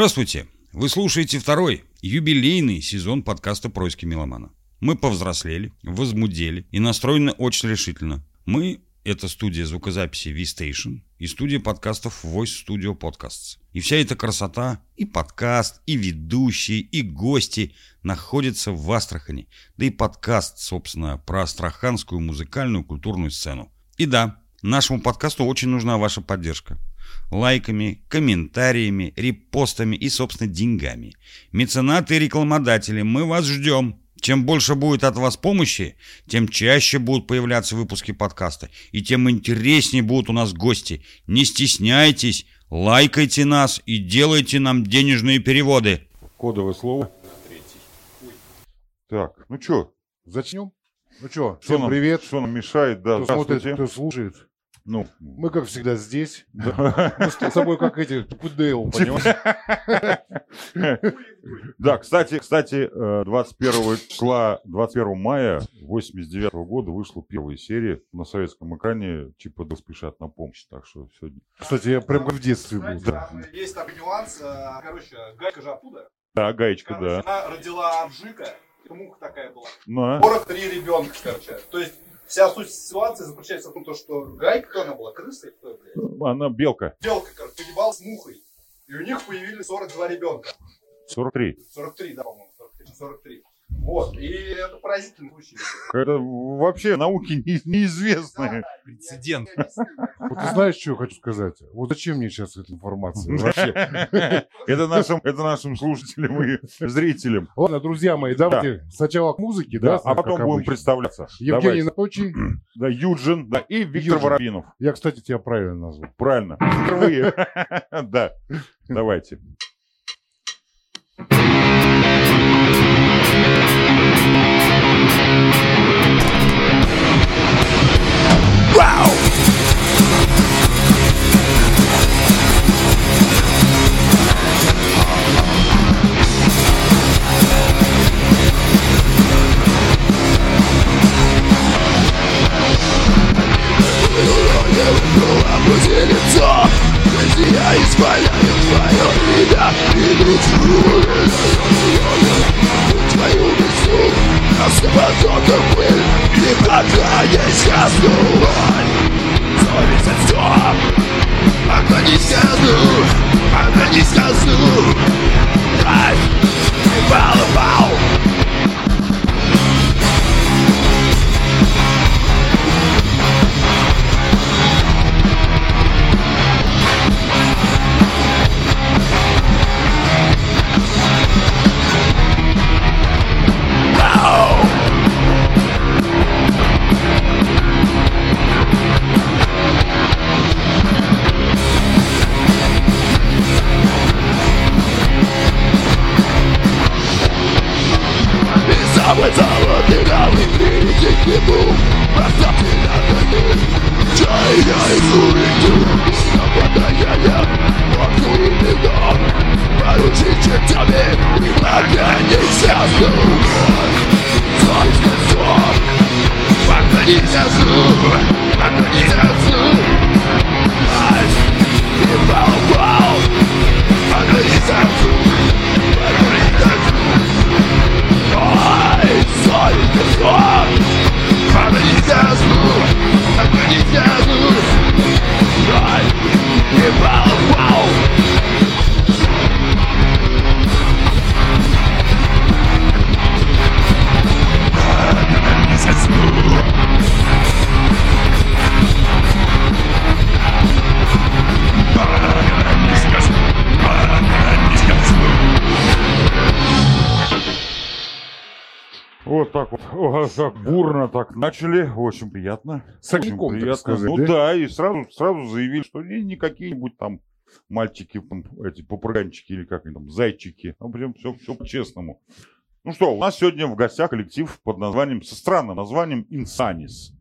Здравствуйте! Вы слушаете второй юбилейный сезон подкаста «Происки меломана». Мы повзрослели, возмудели и настроены очень решительно. Мы – это студия звукозаписи V-Station и студия подкастов Voice Studio Podcasts. И вся эта красота, и подкаст, и ведущие, и гости находятся в Астрахани. Да и подкаст, собственно, про астраханскую музыкальную культурную сцену. И да, нашему подкасту очень нужна ваша поддержка лайками, комментариями, репостами и, собственно, деньгами. Меценаты и рекламодатели, мы вас ждем. Чем больше будет от вас помощи, тем чаще будут появляться выпуски подкаста, и тем интереснее будут у нас гости. Не стесняйтесь, лайкайте нас и делайте нам денежные переводы. Кодовое слово. Так, ну что, зачнем? Ну что, Что всем привет. Что нам мешает? Да, Кто смотрит, кто слушает. Ну, Мы, как всегда, здесь. Мы с тобой, как эти, Пудейл, понимаешь? да, кстати, кстати, э, 21 числа, 21 мая 89 года вышла первая серия на советском экране Чипа Дэл спешат на помощь. Так что сегодня... Кстати, я прям как в детстве был. Да. есть такой нюанс. э, Короче, гайка же оттуда. Да, гаечка, да. она родила Авжика. Муха такая была. Ну, а? 43 ребенка, короче. То есть вся суть ситуации заключается в том, то, что гайка, кто она была, крыса или кто, блядь? Она белка. Делка, короче, поебал с мухой. И у них появились 42 ребенка. 43. 43, да, по-моему, 43. 43. Вот, и это поразительный случай. Это вообще науки не- неизвестные. Прецедент. Вот ты знаешь, что я хочу сказать? Вот зачем мне сейчас эта информация вообще? Это нашим, это нашим слушателям и зрителям. Ладно, друзья мои, давайте сначала к музыке, Да, а потом будем представляться. Евгений. Наточий. Да, Юджин, да, и Виктор. Воробинов. Я, кстати, тебя правильно назвал. Правильно. Впервые. Да. Давайте. Твою весну Нас не потоком пыль никогда не исчезну Свой месяц стоп Одна не исчезну Одна не исчезну Кайф пал, пал. Вот так бурно так начали, очень приятно. С огоньком, Очень так приятно. сказать, ну да? да? и сразу, сразу заявили, что не, не какие-нибудь там мальчики, эти попуганчики или как они там, зайчики. А прям все, все по-честному. Ну что, у нас сегодня в гостях коллектив под названием, со странным названием Инсанис.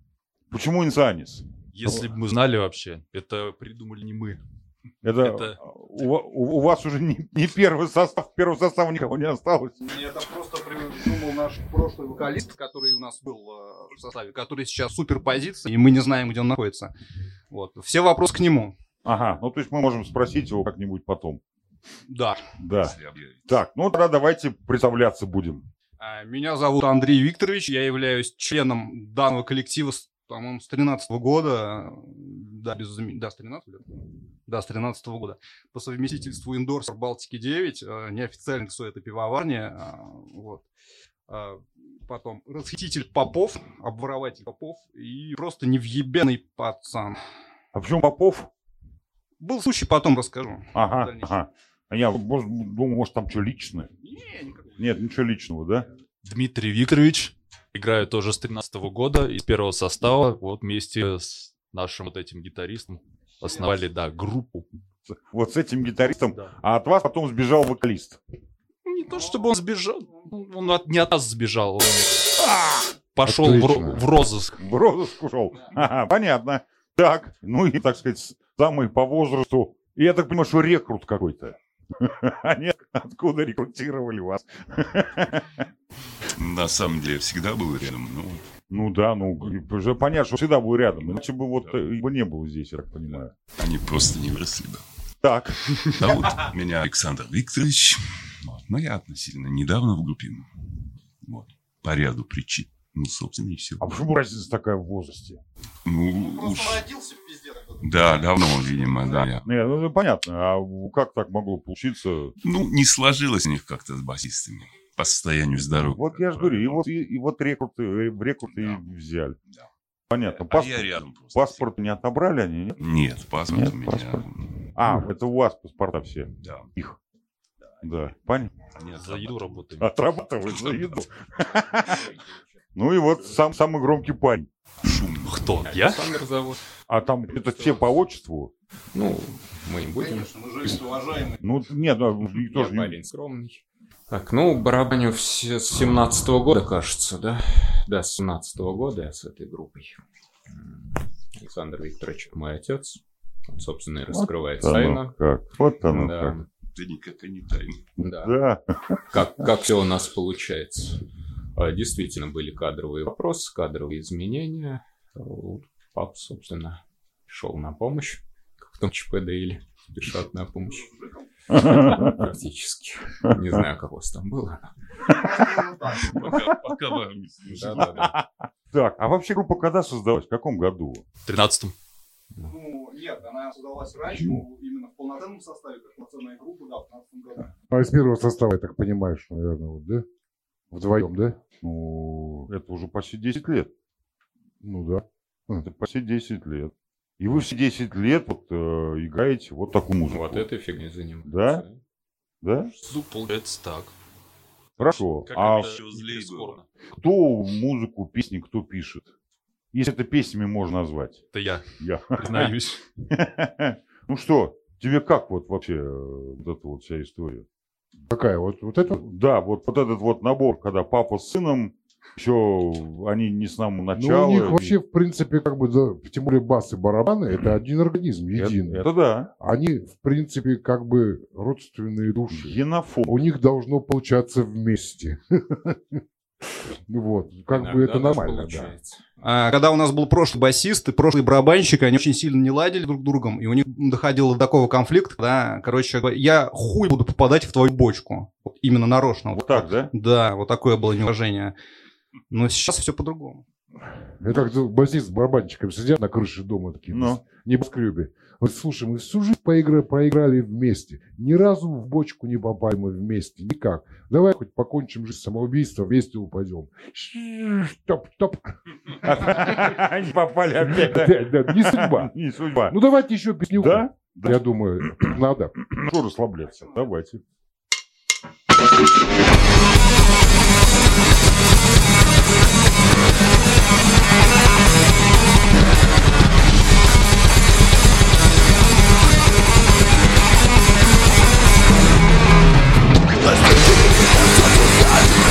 Почему Инсанис? Если бы мы знали вообще, это придумали не мы. Это, Это- У, у- у вас уже не, не первый состав, первого состава никого не осталось. Это просто придумал наш прошлый вокалист, который у нас был э, в составе, который сейчас суперпозиция, и мы не знаем, где он находится. Вот. Все вопросы к нему. Ага, ну то есть мы можем спросить его как-нибудь потом. Да. Да. Так, ну тогда давайте представляться будем. А, Меня зовут Андрей Викторович, я являюсь членом данного коллектива, с, по-моему, с 13 года. Да, без да, с 13 лет. Да, с 13 года. По совместительству индорсер Балтики-9, э, неофициальный КСО это пивоварня. а, Вот. А, Потом расхититель Попов, обворователь Попов и просто невъебенный пацан. А почему Попов? Был случай, потом расскажу. Ага, ага. А я может, думал, может там что личное? Не, никакого. Нет, ничего личного, да? Дмитрий Викторович. Играю тоже с 13 года из первого состава. Вот вместе с нашим вот этим гитаристом основали, да, группу. Вот с этим гитаристом. Да. А от вас потом сбежал вокалист. Ну, Не то, чтобы он сбежал. Он от- не от нас сбежал. Он пошел в, в розыск. В розыск ушел. Ага, понятно. Так, ну и, так сказать, самый по возрасту. И я так понимаю, что рекрут какой-то. Они откуда рекрутировали вас? На самом деле, всегда был рядом. Ну, Ну да, ну, уже понятно, что всегда был рядом. Иначе бы вот э, его не было здесь, я так понимаю. они просто не выросли бы. Так, Зовут меня Александр Викторович. Вот. Но я относительно недавно в группе. Вот. По ряду причин. Ну, собственно, и все. а почему разница такая в возрасте? Ну, уж... родился в пизде. Да, давно, видимо, да. Я- Не, ну понятно. А как так могло получиться? Ну, не сложилось у них как-то с басистами. По состоянию здоровья. Вот я же говорю, и вот, и, и вот рекруты, э, рекруты Да. и взяли. Да. Понятно. А Паспорт, я рядом просто. паспорт не отобрали они? Нет? Нет, паспорт Нет, у меня. паспорт. А, это у вас паспорта все. Да. Их. Да, понятно. Нет, За еду работаем. Отрабатывают за еду. Ну и вот сам самый громкий парень. Шумно. Кто? Я? Александр зовут. А там это все по отчеству? Ну, мы не будем. Конечно, мы жили уважаемые. Ну, нет, ну, никто Я же не... парень скромный. Так, ну, барабаню все с 17 года, кажется, да? Да, с 17 года я с этой группой. Александр Викторович мой отец. Он, собственно, и раскрывает Вот тайну. как. Вот оно Да, как. Это никакая не тайна. да. Да. Как, как все у нас получается. А, Действительно, были кадровые вопросы, кадровые изменения. Пап, собственно, пришел на помощь. Как в том ЧПД или спешат на помощь. Практически. Не знаю, как у вас там было. Пока, не. Да-да-да. Так, а вообще группа когда создалась? В каком году? В 13-м. Ну, нет, она создалась раньше, именно в полноценном составе, как полноценная группа, да, в 15 году. А из первого состава, я так понимаю, что, наверное, вот, да? Вдвоем, да? Ну, это уже почти 10 лет. Ну да. Это почти 10 лет. И вы все 10 лет вот э, играете вот такую музыку. Вот этой фигней занимаются. Да? Да? Ну, получается так. Хорошо. Как а кто музыку, песни, кто пишет? Если это песнями можно назвать. Это я, Я. признаюсь. Ну что, тебе как вот вообще э, вот эта вот вся история? Какая? Вот, вот это? Да, вот, вот этот вот набор, когда папа с сыном, еще они не с самого Ну, начала. у них вообще, в принципе, как бы, да, тем более бас и барабаны, это один организм, это, единый. это да. Они, в принципе, как бы родственные души. Генофоб. У них должно получаться вместе. Ну Вот, как бы это нормально, да. получается. А, когда у нас был прошлый басист и прошлый барабанщик, они очень сильно не ладили друг с другом, и у них доходило до такого конфликта, да, короче, я хуй буду попадать в твою бочку. Вот именно нарочно. Вот так, да? Да, вот такое было неуважение. Но сейчас все по-другому. Это как басист с барабанщиком сидят на крыше дома такие, Ну. в небоскребе. Вот слушай, мы всю жизнь поигра- проиграли вместе. Ни разу в бочку не попали мы вместе. Никак. Давай хоть покончим жизнь самоубийством, вместе упадем. Топ, топ. Они попали опять. да? Опять, да, не судьба. Не судьба. Ну давайте еще песню. Да? Да. Я думаю, надо. Ну что расслабляться? Давайте. Thank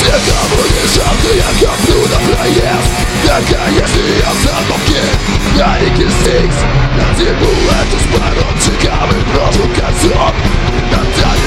Никому не жадный, я коплю на проезд Только если я заполки на реке Стикс Надену эту с породчиком и провокацион Наталья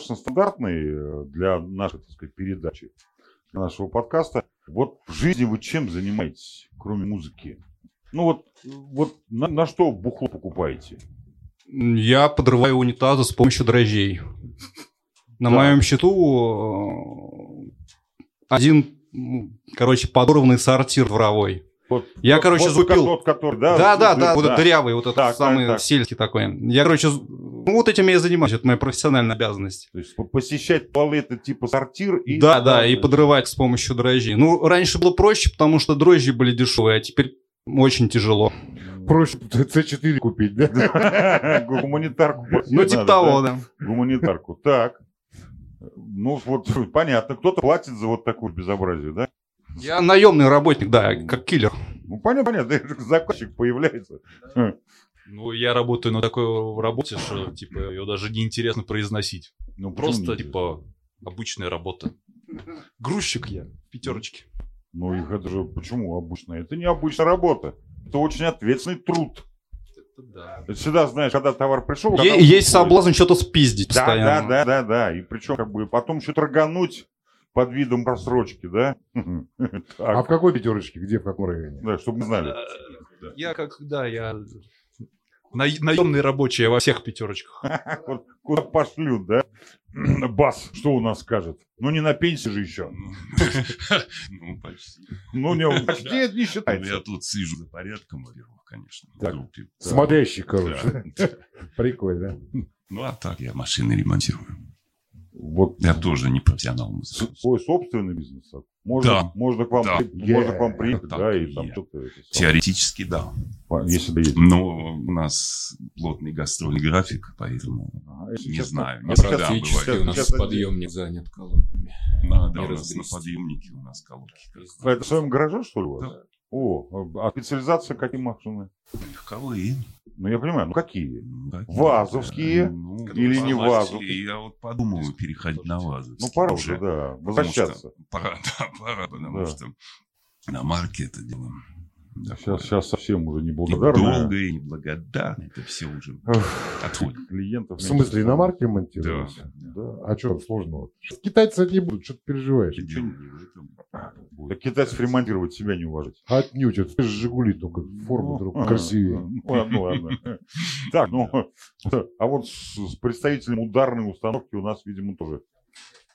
достаточно стандартный э, для нашей, так сказать, передачи, для нашего подкаста. Вот в жизни вы чем занимаетесь, кроме музыки? Ну вот, вот на, на что бухло покупаете? Я подрываю унитазы с помощью дрожжей. На Да. моем счету э, один, короче, подорванный сортир дворовой. Вот, Я, вот- короче, вот закупил- Тот, который, да? Да, да, да, вот этот дырявый, вот этот Так, самый так. сельский такой. Я, короче, ну, вот этим я и занимаюсь, это моя профессиональная обязанность. То есть по- посещать туалеты типа сортир и... Да, да, и подрывать с помощью дрожжей. Ну, раньше было проще, потому что дрожжи были дешевые, а теперь очень тяжело. Проще С4 купить, да? Гуманитарку. Ну, типа того, да? да. Гуманитарку. Так. Ну, вот понятно. Кто-то платит за вот такое безобразие, да? Я наемный работник, да, как киллер. Ну, понятно, понятно. Заказчик появляется. Ну, я работаю на такой работе, что, типа, ее даже неинтересно произносить. Ну, Просто, типа, обычная работа. Грузчик я, пятерочки. Ну, их это же почему обычно? Это не обычная работа. Это очень ответственный труд. Это да. Всегда, знаешь, когда товар пришел... Е- когда есть уходит. соблазн что-то спиздить Да, да, постоянно. да, да, да. И причем как бы потом еще торгануть под видом просрочки, да? А в какой пятерочке? Где, в каком районе? да, чтобы мы знали. Я как, да, я на- наемный рабочий, я во всех пятерочках. Куда пошлют, да? Бас, что у нас скажет? Ну, не на пенсии же еще. Ну, почти. Ну, не, почти это не считается. Я тут слежу за порядком, во-первых, конечно. Смотрящий, короче. Да. Прикольно. Ну, а так я машины ремонтирую. Вот Я тоже не профессионал музыкант. свой собственный бизнес. Можно, Да. можно к вам, Да. при- можно к вам приехать, Так да, и там что-то... Теоретически, да. Если доедете. Но у нас плотный гастрольный график, поэтому Ага, не знаю. Не а всегда сейчас- бывает. у нас Сейчас- подъемник занят колонками. Надо, не у нас на подъемнике у нас колонки. А это в своем гараже, что ли, у вас? Да. О, а специализация какие машины? Легковые. Ну, я понимаю, ну какие? Ну, такие, Вазовские ну, или не вазовские. Я вот подумываю переходить на вазовские. Ну, пора уже. да, возвращаться. что- Пора, да, пора, потому Да. что на марке это дело. Такое. Сейчас, сейчас совсем уже не И благодарны. долго, и неблагодарно. Это все уже отходит. Клиентов В смысле, на марке Да. да. А что сложного? Китайцы это не будут, что ты переживаешь? Ничего не в этом будет. Так китайцев ремонтировать себя не уважать. Отнюдь, это же Жигули, только форма друг Ну, красивее. Ну, ладно, ладно. Так, ну, а вот с, с представителем ударной установки у нас, видимо, тоже.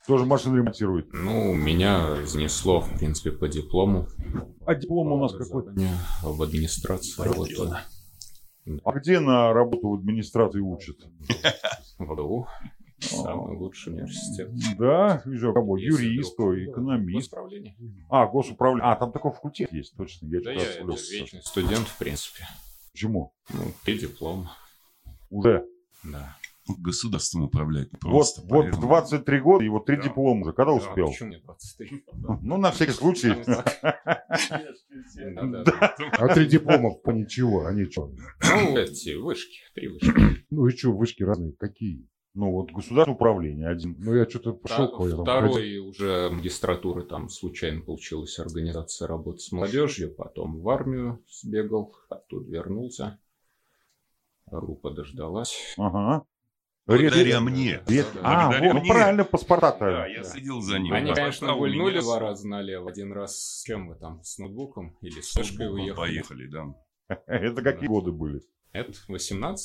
Тоже машины ремонтирует. Ну, меня занесло, в принципе, по диплому. А диплом у нас какой? В администрации работаю. А где на работу в администрации учат? В ВДУ. Самый лучший университет. Да, вижу, кого? Если Юрист, вдруг- экономист. Госуправление. А, госуправление. А, там такой факультет есть, точно. Я Да я вечный студент, в принципе. Почему? Ну, три диплома. Уже. Да. Государством управлять Вот, просто. вот в поэтому- 23 года вот три Да. диплома уже. Когда Да, успел? почему мне 23? Ну, на всякий случай. А три диплома по ничего, они что? Ну, эти вышки, три вышки. Ну и что, вышки разные, какие? Ну, вот государственное управление один. Ну я что-то пошел по этому. Второй уже магистратуры там случайно получилась организация работы с молодежью, потом в армию сбегал, оттуда вернулся. Группа дождалась. Ага. Благодаря мне. Да, А, благодаря вот, ну мне. правильно, паспорта-то. Да, я следил за ним. Они, Да, конечно, пошла гульнули два раза налево. Один раз с чем вы там, с ноутбуком или с ноутбуком уехали? Поехали, да. Это какие годы были? Это 18-19?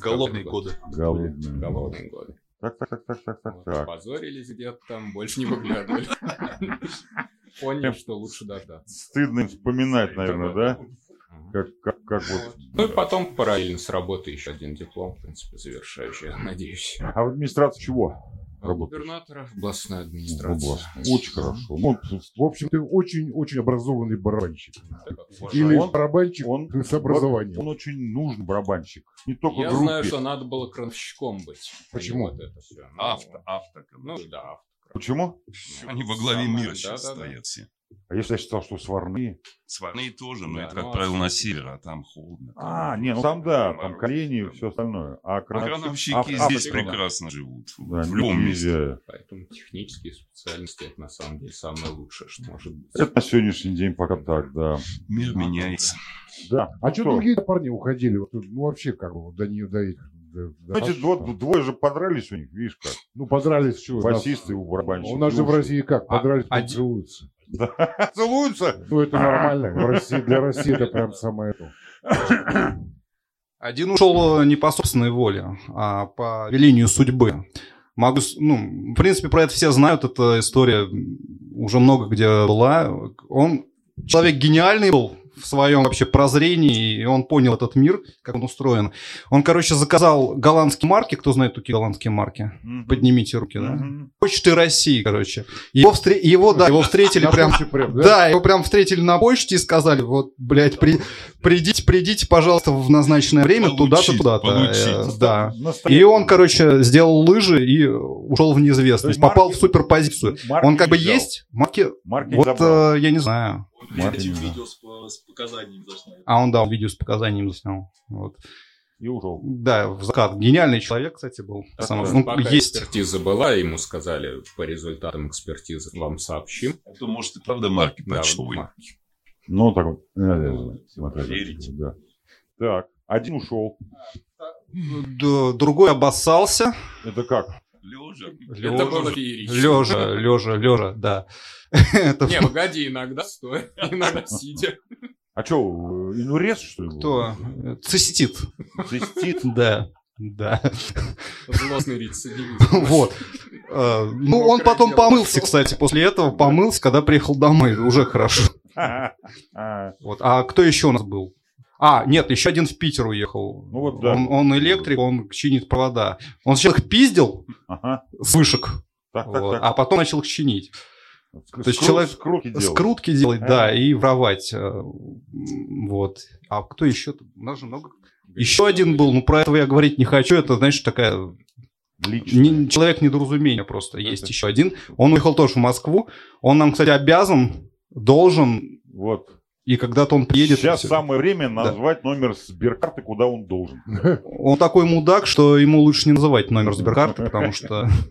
Голодные годы. Голодные. Голодные годы. Так, так, так, так, так, так, так. Позорились где-то там, больше не выглядывали. Поняли, что лучше дождаться. Стыдно вспоминать, наверное, да? Как, как, как вот. Ну и потом параллельно с работы еще один диплом, в принципе, завершающий, я надеюсь. А в администрации чего? Работаешь? Губернатора, областной администрации. областной. Очень хорошо. Ну, В общем, ты очень-очень образованный барабанщик. Или Он- барабанщик он- с образованием. Он очень нужен барабанщик. Не только Я группе. знаю, что надо было крановщиком быть. а Почему? Вот это все. Авто, авто. Ну да, авто. Почему? Они во главе мира сейчас да-да-да. стоят все. А если я считал, что сварные? Сварные тоже, но Да, это, как ну, правило, а- на север, а там холодно. А, не, ну там да, там колени и все остальное. А А крановщик- крановщики ав- здесь автор- прекрасно живут. Да, в любом месте. Поэтому технические специальности это на самом деле самое лучшее, что может быть. Это на сегодняшний день пока так, да. Мир меняется. Да. А ну что другие парни уходили? Вот, Ну вообще как бы вот до нее до этих. до- до- Эти вот двое же подрались у них, видишь как. Ну подрались что? Басисты у барабанщика. У нас же в России как? А- Подрались, один- поцелуются. Да. Целуются? Ну это нормально. В России, для России это прям самое то. Один ушел э, не по собственной воле, а по велению судьбы. Могу, ну, в принципе, про это все знают, эта история уже много где была. Он человек гениальный был в своем вообще прозрении, и он понял этот мир, как он устроен. Он, короче, заказал голландские марки. Кто знает такие голландские марки? Мгм. Поднимите руки, да? Мгм. Почты России, короче. Его, встре- его, да, его встретили прям... да? Да, его прям встретили на почте и сказали, вот, блядь, при- придите, придите, пожалуйста, в назначенное время туда-то, туда-то. Э, Да. И он, короче, сделал лыжи и ушел в неизвестность, попал марки- в суперпозицию. марки Он как бы взял. есть, марки, Марки вот э, я не знаю. Взял. видео с, по- с показаниями засняли. А он, да, он видео с показаниями заснял. Вот. И ушел. Да, в закат. Гениальный человек, кстати, был. Так, Сам- да. ну, Пока есть. экспертиза была, ему сказали, по результатам экспертизы вам сообщим. А то, может, и правда марки Да, почтовые. марки. Ну, так вот. э, смотри, Верите? Да. Так, один ушел. Д- Другой обоссался. Это как? Лежа. Это было феерично. Лежа, лежа, лежа, да. Не, погоди, иногда стоя, иногда сидя. А что, инурез, что ли? был? кто? Цистит. Цистит? Да, да. Злостный рецидивист. Вот. Э, Ну, он потом помылся, кстати, после этого помылся, когда приехал домой. Уже хорошо. Вот. А кто еще у нас был? А, нет, еще один в Питер уехал. Ну вот да. Он, он электрик, он чинит провода. Он сначала их пиздил Ага. с вышек, Так, так, вот, так. а потом начал их чинить. То есть человек скрутки делал. Скрутки делать, А. да, и воровать. э, Вот. А кто еще? У нас же много. Еще один был, ну про этого я говорить не хочу. Это, знаешь, такая Лично. не- человек недоразумения просто. Это- Есть еще один. Он уехал тоже в Москву. Он нам, кстати, обязан, должен, Вот. И когда-то он приедет. Сейчас самое время назвать номер сберкарты, куда он должен. Он такой мудак, что ему лучше не называть номер сберкарты, потому что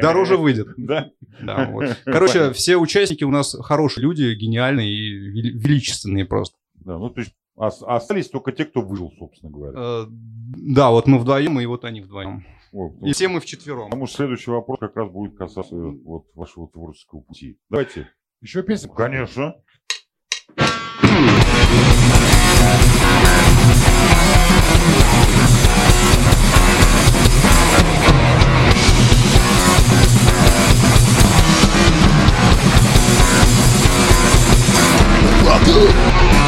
дороже выйдет. Да? Да, вот. Короче, все участники у нас хорошие люди, гениальные и вели- величественные просто. Да, ну то есть ос- остались только те, кто выжил, собственно говоря. Э, Да, вот мы вдвоем, и вот они вдвоем. Вот. И все мы вчетвером. Потому что следующий вопрос как раз будет касаться вот вашего творческого пути. Давайте. Еще песня? Конечно. Welcome.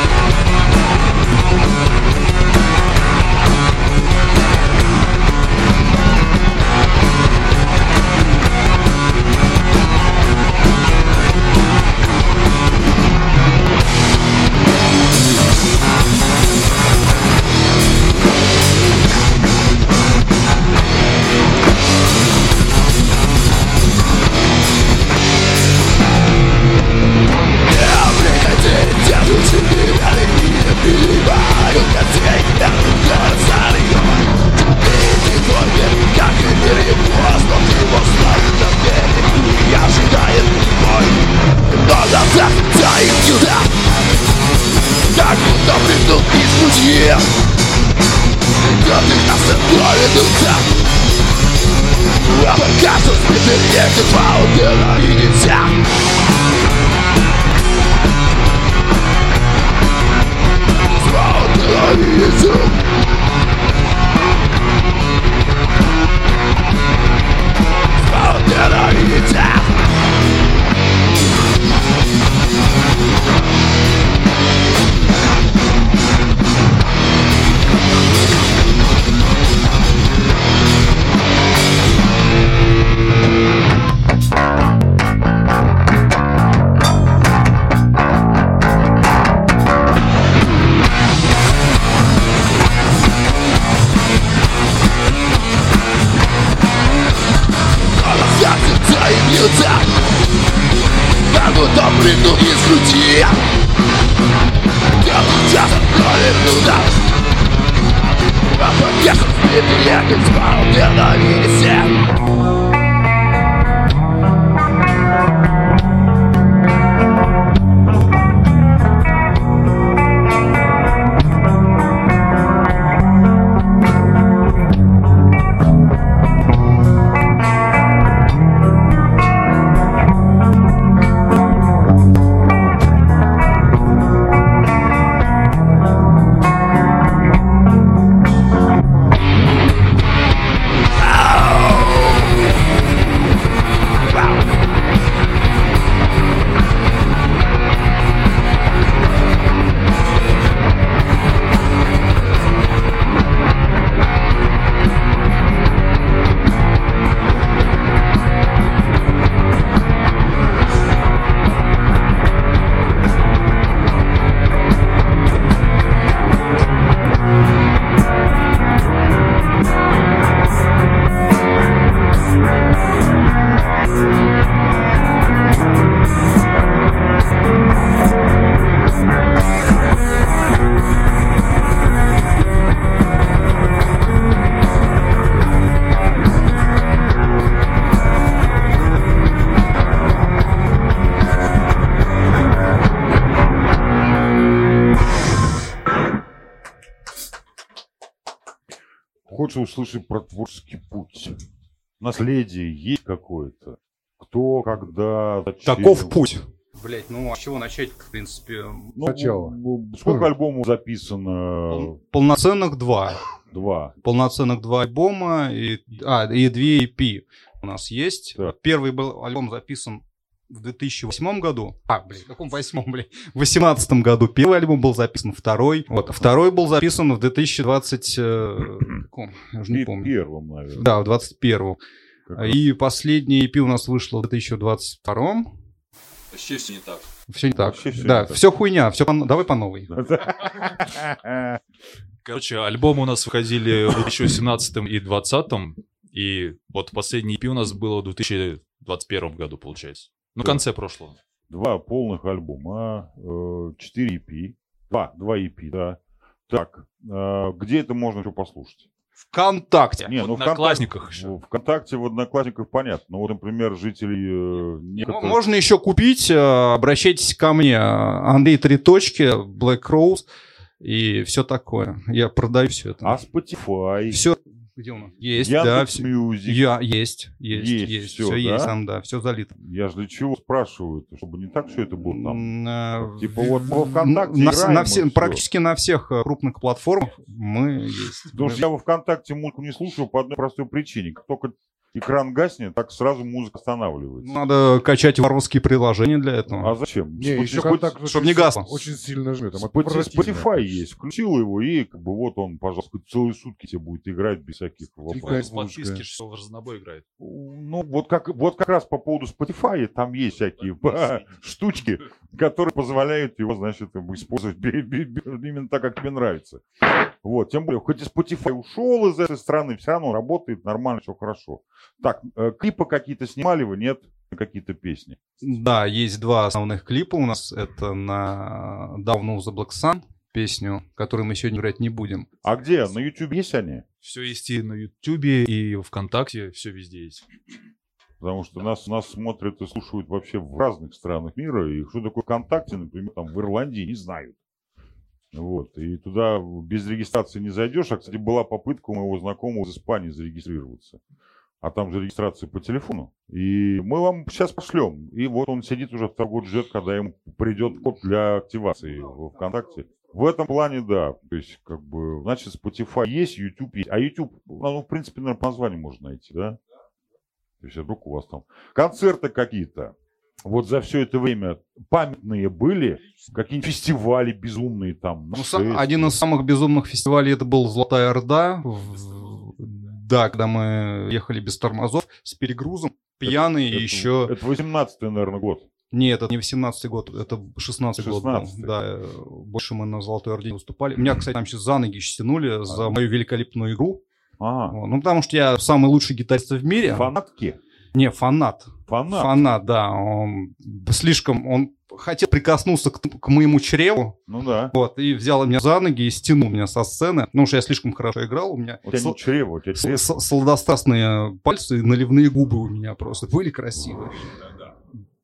Хочется услышать про творческий путь. Наследие есть какое-то? Кто, когда, зачем? Таков путь. Блять, ну а с чего начать, в принципе? Ну, Сначала. ну, Сколько альбомов записано? Полноценных два. Два. Полноценных два альбома и, а, и две EP у нас есть. Так. Первый был альбом записан в 2008 году. А, блин, в каком восьмом, блин? В 2018 году первый альбом был записан, второй. Вот, второй был записан в 2020... э, каком? Я уже не помню. Первым, наверное. Да, в 21 Как раз. И последний EP у нас вышло в 2022 Вообще все не так. Все не так. Вообще всё да, не так. все хуйня, все давай по новой. Короче, альбомы у нас выходили в 2017 и 2020, и вот последний EP у нас было в 2021 году, получается. Ну, в конце прошлого. Два полных альбома, э, четыре EP. Два, два EP, да. Так, э, где это можно еще послушать? ВКонтакте. Не, В ну Одноклассниках ВКонтакте, еще. ну, ВКонтакте, в Одноклассниках понятно. Ну, вот, например, жителей э, некоторых... Можно еще купить, э, обращайтесь ко мне. Андрей Три точки, Black Rose и все такое. Я продаю все это. А Spotify, Все, где у нас? Есть, да, Яндекс все. Music. Я, есть, есть, Есть есть, всё, все да? есть там, да, все залито. Я же для чего спрашиваю, чтобы не так все это было там. Э, Типа вот во ВКонтакте на, играем, на все- практически на всех э, крупных платформах мы есть. Потому что я во ВКонтакте музыку не слушаю по одной простой причине. Как только экран гаснет, так сразу музыка останавливается. Надо качать варварские приложения для этого. А зачем? Не, Споти- еще Споти- контакт чтоб не гасло. Очень сильно жмет. Отвратительно. Spotify есть. Включил его, и как бы вот он, пожалуйста, хоть целые сутки тебе будет играть без всяких вопросов. С подписки все в разнобой играет. Ну, вот как, вот как раз по поводу Spotify, там есть всякие штучки, которые позволяют его, значит, использовать именно так, как тебе нравится. Вот, тем более, хоть и Spotify ушел из этой страны, все равно работает нормально, все хорошо. Так, э, клипы какие-то снимали вы, нет? На какие-то песни. Да, есть два основных клипа у нас. Это на Down of the Black Sun песню, которую мы сегодня играть не будем. А где? На YouTube есть они? Все есть и на Ютубе, и ВКонтакте, все везде есть. Потому что нас, нас смотрят и слушают вообще в разных странах мира. И что такое ВКонтакте, например, там в Ирландии не знают. Вот. И туда без регистрации не зайдешь. А, кстати, была попытка у моего знакомого из Испании зарегистрироваться. А там же регистрация по телефону. И мы вам сейчас пошлем. И вот он сидит уже второй год ждет, когда ему придет код для активации в ВКонтакте. В этом плане, да. То есть, как бы, значит, Spotify есть, YouTube есть. А YouTube, ну, в принципе, наверное, по названию можно найти, да? То есть, вдруг у вас там концерты какие-то. Вот за все это время памятные были? Какие-нибудь фестивали безумные там? Ну, сам- один из самых безумных фестивалей это был Золотая Орда. В- Да, когда мы ехали без тормозов с перегрузом, пьяные Это- еще... Это 18-й, наверное, год. Нет, это не 18 год, это 16 год был. 16-й. Да, больше мы на Золотой Орде выступали. Меня, кстати, там сейчас за ноги стянули за мою великолепную игру. А. Ну, потому что я самый лучший гитарист в мире. фанатки. Не, фанат. Фанат. Фанат, да. Он слишком... Он хотел прикоснуться к, к моему чреву, Ну да. вот, и взял меня за ноги и стянул меня со сцены. Ну, что я слишком хорошо играл, у меня У тебя сл- не чрево, у тебя с- чрево. с- сладострастные пальцы и наливные губы у меня просто были красивые.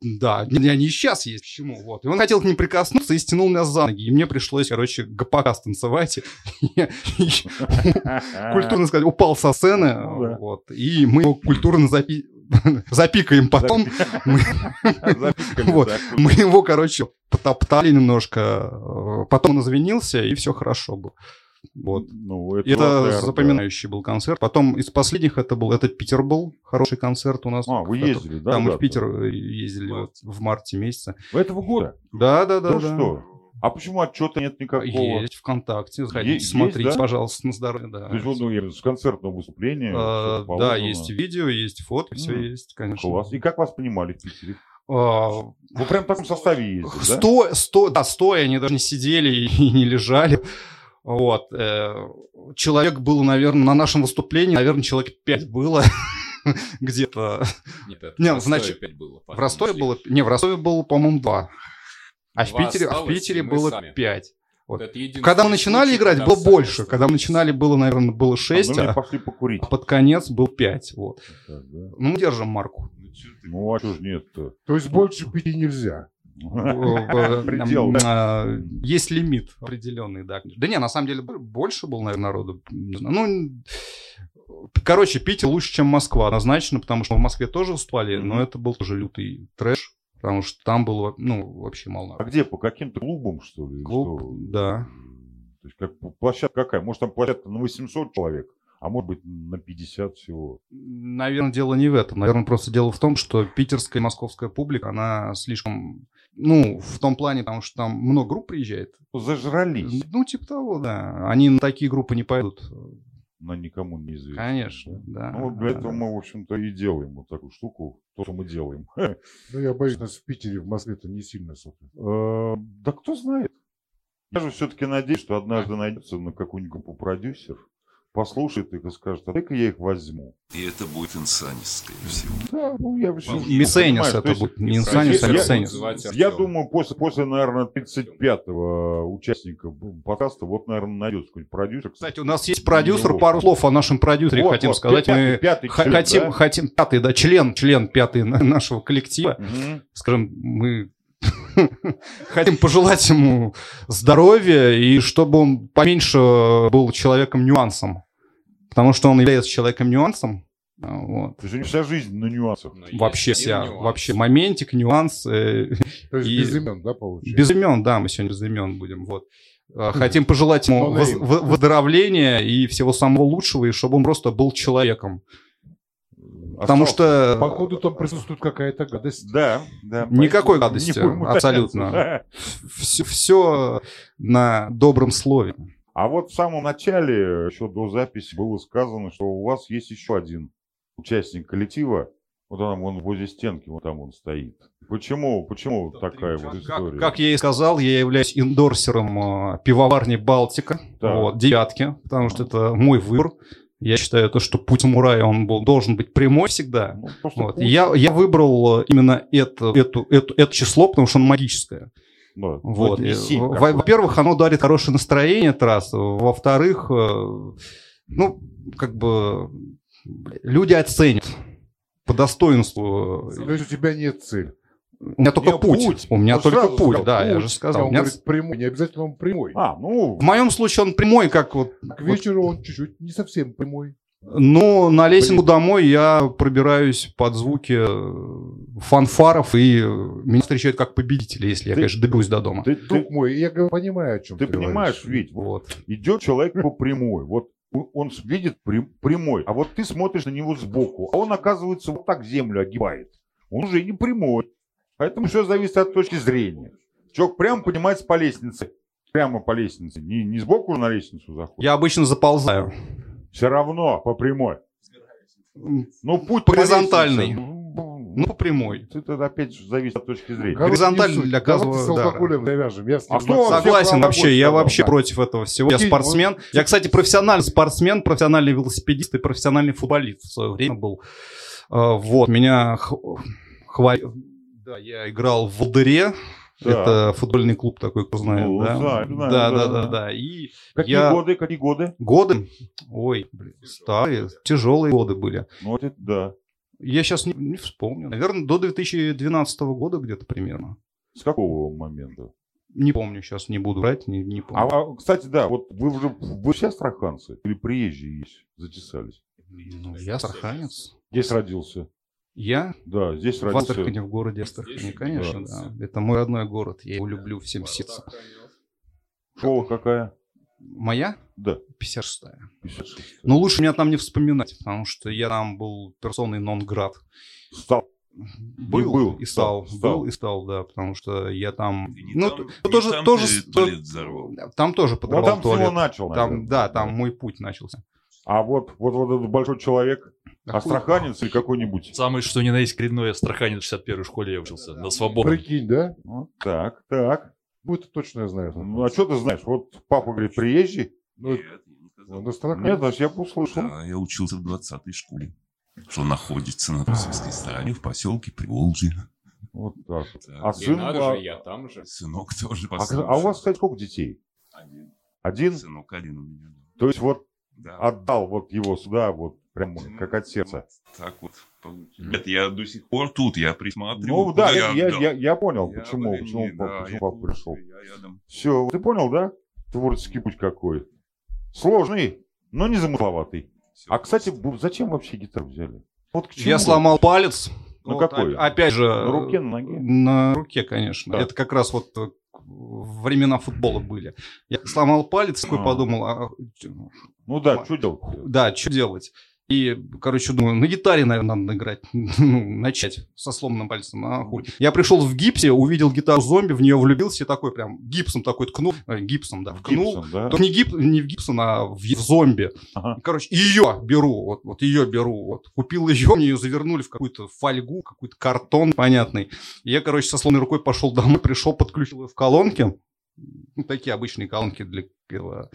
Да, не- они и сейчас есть. Почему? Вот. И он хотел к ним прикоснуться и стянул меня за ноги. И мне пришлось, короче, гопака станцевать. Культурно сказать, упал со сцены. Ну да. Вот. И мы его культурно запи- запикаем потом. Мы- да. Его, короче, потоптали немножко. э, Потом он извинился, и все хорошо было. Вот. Ну, это, Это наверное, запоминающий был концерт. Потом из последних это был, это Питер был, хороший концерт у нас. А, вы ездили, да? Да, мы в? Питер ездили вот в марте месяце. Этого года? Да, да, да. Ну да. что? А почему отчета нет никакого? Есть ВКонтакте, заходите, Есть, смотрите, да? пожалуйста, на здоровье, да. То есть, вот, ну, я с концертного выступления. Всё да, есть видео, есть фото, все М, есть, конечно. Класс. И как вас принимали в Питере? А, Вы прям в таком составе ездили, да? Сто, сто, да, стоя, они даже не сидели и не лежали. Вот. э, Человек был, наверное, на нашем выступлении, наверное, человек пять было где-то. Нет, это Не, в Ростове значит, опять было. В Ростове было... Не, в Ростове было, по-моему, два. А в Питере, а в Питере было сами. пять. Вот это единственный Когда мы начинали случай, играть, было больше. Когда мы начинали, было, наверное, было А, шесть, ну, а, пошли покурить. а под конец был пять. Вот. Так, да. Ну, мы держим марку. Ну, а что ж нет-то? То есть больше пяти нельзя. Э, Предел, м, а, Есть лимит определенный, да. Да не, на самом деле бо- больше было, наверное, народу. Ну, короче, Питер лучше, чем Москва, однозначно, потому что в Москве тоже выступали, но это был тоже лютый трэш, потому что там было, ну, вообще мало А где, по каким-то клубам, что ли? Клуб, что? да. То есть, как площадка какая? Может, там площадка на 800 человек, а может быть, на 50 всего. Наверное, дело не в этом. Наверное, просто дело в том, что питерская и московская публика, она слишком... Ну, в том плане, потому что там много групп приезжает. Зажрались, Ну, типа того, да. Они на такие группы не пойдут. Но никому не известно. Конечно, да. Ну, вот для да, этого да. мы, в общем-то, и делаем вот такую штуку, то, что мы делаем. Ну, я боюсь, нас в Питере, в Москве-то не сильно супер. Э, Да кто знает. Я же все-таки надеюсь, что однажды найдется на какую-нибудь группу продюсер, послушает их и скажет, а дай-ка я их возьму. И это будет инсанис, скорее всего. Да, ну я вообще то это будет. Не инсанис, а. Звать Я думаю, после, после, наверное, 35-го участника подкаста, вот, наверное, найдется какой-нибудь продюсер. Кстати, у нас есть продюсер. Ну, Пару слов о нашем продюсере Вот, хотим вот, сказать. пятый- Мы пятый член, хотим, да? хотим, пятый, да, член, член пятый на- нашего коллектива. Мгм. Скажем, мы хотим пожелать ему здоровья и чтобы он поменьше был человеком нюансом. Потому что он является человеком нюансом. А, Вот. То есть у него вся жизнь на нюансах. Но есть Вообще вся, нюанс. вообще моментик, нюанс. э, То есть И- без имен, да, получается? Без имен, да, мы сегодня без имен будем. Вот. А, Хотим пожелать ему воз- в- выздоровления и всего самого лучшего, и чтобы он просто был человеком. Потому Остался. что Походу там присутствует какая-то гадость. Да, да. Никакой поэтому гадости, абсолютно. все на добром слове. А вот в самом начале, еще до записи, было сказано, что у вас есть еще один участник коллектива. Вот там он возле стенки, вот там он стоит. Почему, почему такая вот история? Как, как я и сказал, я являюсь индорсером э, пивоварни Балтика, Так. вот, девятки, потому что это мой выбор. Я считаю, то, что путь самурая, он был, должен быть прямой всегда. Ну, Вот. путь. Я, я выбрал именно это, эту, эту, это число, потому что оно магическое. Ну, Вот. это не И, семь во- какой-то. Во-первых, оно дарит хорошее настроение, это раз. Во-вторых, э, ну, как бы люди оценят по достоинству. То есть у тебя нет цели. У меня только путь. путь. У меня Вот только путь, сказал, да, я путь. же сказал. У Он меня говорит прямой, не обязательно он прямой. А, ну, В моем случае он прямой, как вот... К вечеру он чуть-чуть не совсем прямой. Ну, на лесенку домой я пробираюсь под звуки э, фанфаров, и э, меня встречают как победителя, если я, Ты- конечно, доберусь до дома. ты, ты- Друг мой, я говорю, понимаю, о чем ты ты, понимаешь, говоришь. Вить, вот идет человек по прямой, вот он видит прям- прямой, а вот ты смотришь на него сбоку, а он, оказывается, вот так землю огибает. Он уже не прямой. Поэтому все зависит от точки зрения. Человек прямо поднимается по лестнице. Прямо по лестнице. Не, не сбоку на лестницу заходит. Я обычно заползаю. Все равно по прямой. Ну, путь лестнице, ну, Ну, по прямой. Это опять же зависит от точки зрения. Горизонтально для Давайте каждого, да. завяжем. Я А что согласен. Вообще, я вообще против этого всего. Я спортсмен. Я, кстати, профессиональный спортсмен, профессиональный велосипедист и профессиональный футболист в свое время был. А, Вот, меня х- хвали... Да, я играл в Волдыре. Да. Это футбольный клуб такой, кто знает, Ну, да? знаю, знаю, да, да, да, да. да. И Какие я- годы, какие годы? годы, ой, блин, старые, тяжелые годы были. Ну, вот это да. Я сейчас не, не вспомню. Наверное, до 2012 года где-то примерно. С какого момента? Не помню, сейчас не буду брать, не, не помню. А, а, кстати, да, вот вы уже вы все астраханцы или приезжие есть, затесались? Ну, я астраханец. Здесь родился. Я Да, здесь в родился. Астрахани, в городе Астрахани, конечно, да. Это мой родной город, я его люблю всем сердцем. Школа какая? Моя? Да, 56-я. 56. Но лучше меня там не вспоминать, потому что я там был персоной нон-град. Стал. Был, был, и стал, стал, стал. был и стал, да, потому что я там... Не Ну, там- не тоже, там тоже, туалет взорвал. там тоже Ну, подорвал там туалет. всего начал, Там, да, там мой путь начался. А вот, вот, вот этот большой человек, астраханец или какой-нибудь? Самый что ни на есть коренной астраханец в 61-й школе я учился. На свободном. Прикинь, да? Ну, так, так. Ну, это точно я знаю. Ну, а что ты знаешь? Вот папа говорит, приезжий? Ну, Нет, я не сказал. Он астраханец. Нет, значит, я услышал. Да, я учился в 20-й школе, что находится на российской стороне в поселке Приволжье. Вот так. Да. А И сын... надо а- же, я там же. Сынок тоже а, послушал. а у вас, кстати, сколько детей? Один. Один? Сынок один у меня. да. То есть вот Да. отдал вот его сюда, вот прям как от сердца. Так вот. получилось. Нет, я до сих пор тут, я присматривал. Ну да, я, я, я, я понял, Я почему, в почему, да, почему я папа пришел. Все, ты понял, да? Творческий путь какой. Сложный, но не замысловатый. Всё А, кстати, зачем вообще гитару взяли? Вот к чему? Я сломал палец. На Вот, какой? Опять же... На руке, на ноге? На руке, конечно. Да. Это как раз вот э, времена футбола были. Я сломал палец, такой А. подумал, а, Ну да, что делать? да, что делать? И, короче, думаю, на гитаре, наверное, надо играть. Ну, начать со сломанным пальцем. А хуй. Я пришел в гипсе, увидел гитару зомби, в нее влюбился и такой прям гипсом такой ткнул. э, гипсом, да, ткнул. Гибсон, да? Только не, гип, не в гипсон, а в, в зомби. Ага. Короче, ее беру, вот, вот ее беру. Вот. Купил ее, мне ее завернули в какую-то фольгу, какой-то картон понятный. Я, короче, со сломанной рукой пошел домой, пришел, подключил ее в колонки. Ну, такие обычные колонки для этого.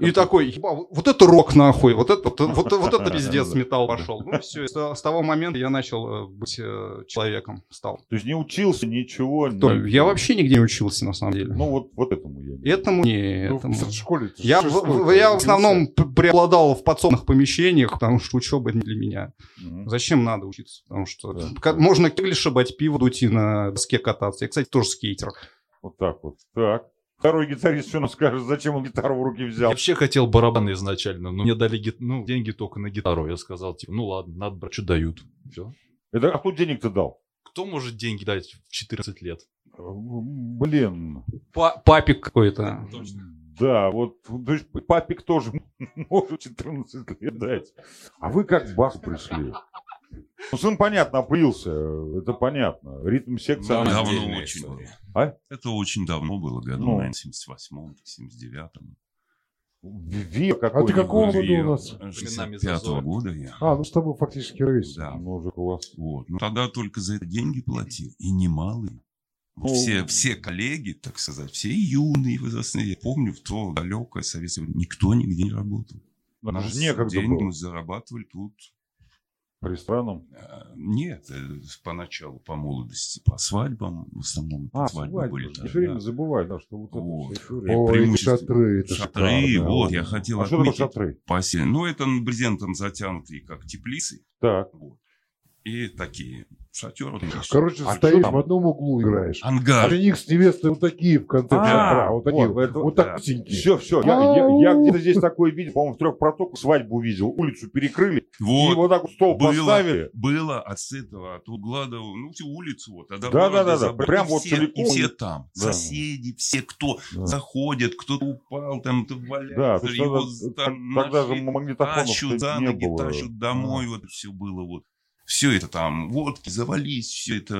И такой, «Еба, вот это рок нахуй, вот это, вот, вот, вот это пиздец металл пошел. Ну все, с, того момента я начал э, быть э, человеком, стал. То есть не учился ничего? Я вообще нигде не учился, на самом деле. Ну вот, вот этому я. Этому не, Ну, этому. в школе Я, в, я в основном преобладал в подсобных помещениях, потому что учеба не для меня. Зачем надо учиться? Потому что можно кегли шибать, пиво дуть и на доске кататься. Я, кстати, тоже скейтер. Вот так вот. Так. Второй гитарист что нам скажет, зачем он гитару в руки Я взял? вообще хотел барабаны изначально, но мне дали гит- ну, деньги только на гитару. Я сказал, типа, ну ладно, надо брать, что дают. Все. Это, а кто денег ты дал? Кто может деньги дать в 14 лет? Блин. Па- папик какой-то. Да, вот, то есть папик тоже может 14 лет дать. А вы как бас пришли? Ну, сын, понятно, опылился, это понятно. Ритм секция. она- Давно очень. история. А? Это очень давно было, году, Ну. наверное, 78-м, 79-м. Ви А ты какой какого года у нас? 65-го года я. А, ну с тобой фактически ровесник. Да. Мужик у вас. Вот. Ну, тогда только за это деньги платил, и немалые. Ну, Все, все коллеги, так сказать, все юные возрастные. Я помню, в то далекое советское никто нигде не работал. У Это нас же некогда деньги было. мы зарабатывали тут. По ресторанам. э, Нет, э, поначалу по молодости, по свадьбам, в основном А, свадьбы свадьбы. были. Я все время да. забываю, да, что вот это Вот. Ой, эти преимущество- шатры, это Шатры, шикарно. вот, я хотел А что отметить шатры? поселение. Ну, это брезентом затянутые, как теплицы. Так. Вот. и такие. Шатер. Короче, А стоишь в одном углу играешь. Ангар. Жених с невестой вот такие в конце А, шатра. Вот такие вот, вот. Вот да. так. Все, все. Я, я- я где-то здесь такое видел, по-моему, в трех протоках свадьбу видел. Улицу перекрыли. И Вот. вот так вот стол Было, поставили. было от этого, от угла до, ну, всю улицу, вот, от Да, да, да, да, прям вот все, целиком. И все там, Да. соседи, все, кто Да. заходят, кто-то упал, там, кто Да, валяется, есть его тогда, там тогда же магнитофонов не было. тащут домой, вот все было вот. Все это там, водки завались, все это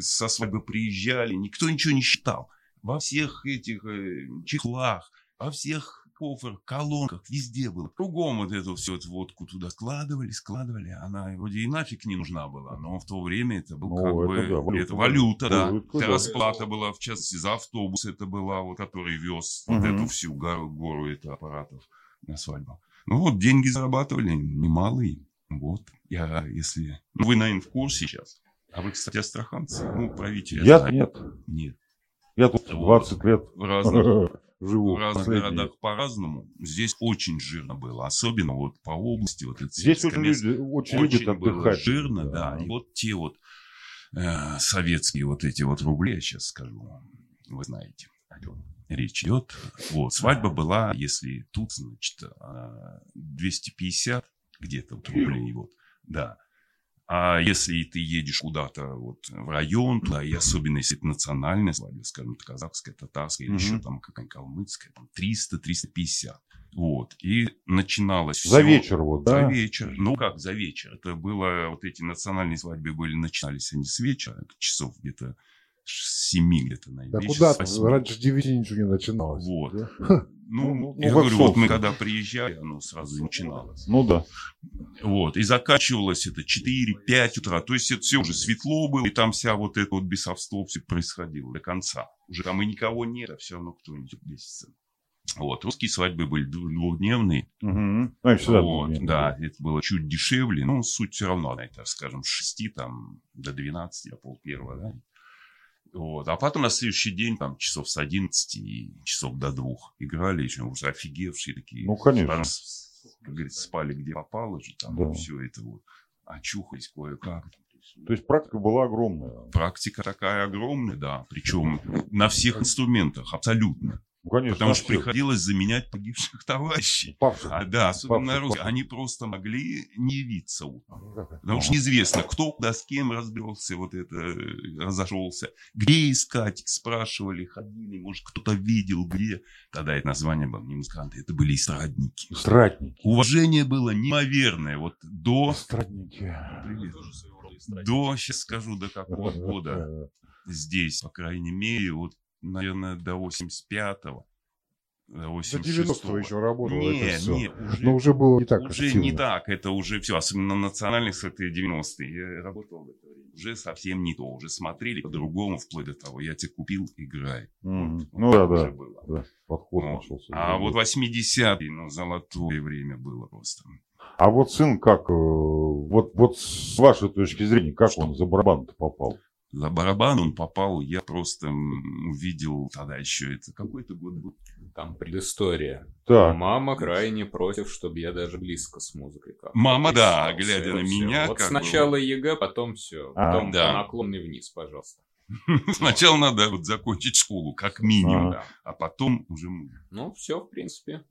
со свадьбы приезжали, никто ничего не считал. Во всех этих э, чехлах, во всех кофрах, колонках, везде было. Кругом вот эту всю эту водку туда складывали, складывали. Она вроде и нафиг не нужна была, но в то время это был Ну, как это бы да, валюта, это валюта, да. валюта, да. расплата была, в частности, за автобус это была, вот, который вез вот Мгм. эту всю гору, гору это аппаратов на свадьбу. Ну вот, деньги зарабатывали немалые. Вот, я, если... Ну, вы, наверное, в курсе сейчас. А вы, кстати, астраханцы? Ну, правитель. Я нет. Нет. Я тут Вот. 20 лет В разных, живу. в разных последние. городах по-разному. Здесь очень жирно было. Особенно вот по области. Вот это Здесь очень, место. люди, очень, Очень любят отдыхать. жирно, да. И вот те вот э, советские вот эти вот рубли, я сейчас скажу, вы знаете, о чем речь идет. Вот, свадьба была, если тут, значит, э, 250 где-то вот рублей, вот, да. А если ты едешь куда-то вот в район, туда, и особенно если это национальная свадьба, скажем, казахская, татарская, или Мгм. еще там какая-нибудь калмыцкая, там 300-350. Вот. И начиналось За всё- вечер вот, за да? вечер. Ну как за вечер? Это было, вот эти национальные свадьбы были, начинались они с вечера, часов где-то 7 где-то Да наибольше. куда 8. раньше 9 ничего не начиналось. Вот. Да? Ну, Ну, я ну, говорю, вот мы когда приезжали, оно сразу начиналось. Ну да. Вот. И заканчивалось это 4-5 утра. То есть это все уже светло было, и там вся вот это вот бесовство все происходило до конца. Уже там и никого нет, а все равно кто-нибудь бесится. Вот. Русские свадьбы были дву- двухдневные. Ну, и всегда Вот, двухдневные. да, это было чуть дешевле, но суть все равно, же, скажем, с 6 там, до 12, до пол первого, да. Вот. А потом на следующий день, там, часов с 11 и часов до двух играли, еще уже офигевшие такие. Ну, конечно. Там, как говорится, спали где попало же, там, Да. все это вот. Очухались кое-как. То есть практика была огромная. Практика такая огромная, да, причем на всех инструментах, абсолютно. Ну, конечно. Потому что приходилось заменять погибших товарищей. Павших. А, да, особенно Павших, павших. Они просто могли не явиться утром. Ну, Потому что неизвестно, кто куда с кем разбился, вот это, разошелся. Где искать, спрашивали, ходили, может, кто-то видел, где. Тогда это название было не музыканты, это были эстрадники. Стратники. Уважение было неимоверное. Вот до, Стратники. Привет. до, сейчас скажу, до какого года здесь, по крайней мере, вот, наверное, до 85-го. До До 86 90-го еще работало это Не, все. не, уже, Но уже было не так уже активно. не так, это уже все, особенно на национальных, это 90-е. Я работал в это время. Уже совсем не то, уже смотрели по-другому, вплоть до того, я тебе купил, играй. Мгм. Вот Ну да, так уже да. было. да. Подход Вот. нашелся. А вот 80-е, ну, золотое время было просто. А вот сын как, э, вот, вот с вашей точки зрения, как он за барабан-то попал? За барабан он попал, я просто увидел тогда еще это, какой-то год был. Там предыстория. Так, Мама крайне против, чтобы я даже близко с музыкой как Мама, да, глядя на Всё. меня, Вот сначала ЕГЭ, потом все. А, Потом да. по наклонной вниз, пожалуйста. Сначала надо вот закончить школу, как минимум, Ага. Да. а потом уже Ну, все, в принципе.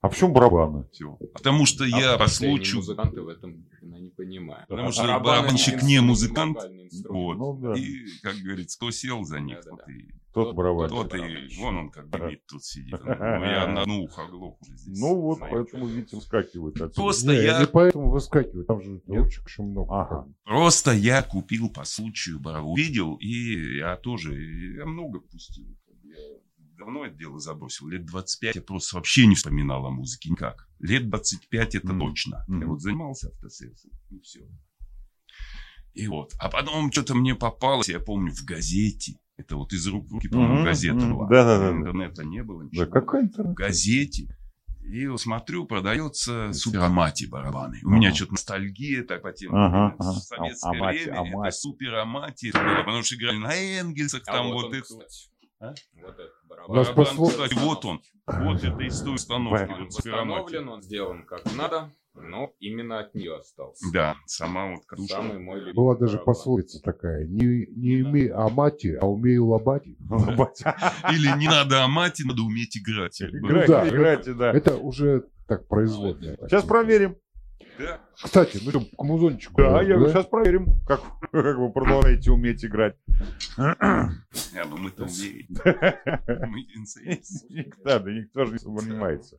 А в чем барабаны? все. Потому что А я случаю... музыканты в этом я не понимаю. Потому А что барабаны барабанщик не музыкант. Вот. Ну да, И, как говорится, кто сел за них, Да-да-да. тот и... тот тот- барабанщик. Тот и... Вон он как гремит тут сидит. Ну, я на одно ухо здесь. Ну вот, Знаю, поэтому, видите, выскакивает отсюда. Просто Не, я... не поэтому выскакивает, там же ручек еще много. Ага. Просто я купил по случаю барабан. Увидел, и я тоже... Я много пустил. Я давно это дело забросил. Лет 25 я просто вообще не вспоминал о музыке никак. Лет 25 это Мгм. точно. Я Мгм. вот занимался автосервисом, и все. И вот. А потом что-то мне попалось, я помню, в газете. Это вот из рук в руки, по-моему, Мгм, газета мгм. была. Да-да-да. Интернета не было. Да ничего. какая интернет? в газете. И вот смотрю, продается суперамати барабаны. У Ага. меня что-то ностальгия так по тем Ага, ага. В советское Амати, время амати. это суперамати потому что играли на Энгельсах, А там вот вот, он, это. А? Вот нас барабан. Послу- кстати, вот он. Вот это из той установки. Б. Он восстановлен, он сделан как надо. Но именно от нее остался. Да, сама вот катушка. Самый мой любимый Была даже барабан. пословица такая. Не, не имей амати, а умею лобати. Или не надо амати, надо уметь играть. Играйте, да. играйте, да. Это уже так производное. Сейчас проверим. Да. Кстати, ну что, к музончику. Да, я говорю, да? сейчас проверим, как, как вы продолжаете уметь играть. А, ну мы-то умеем. Мы. Да, да никто же не занимается.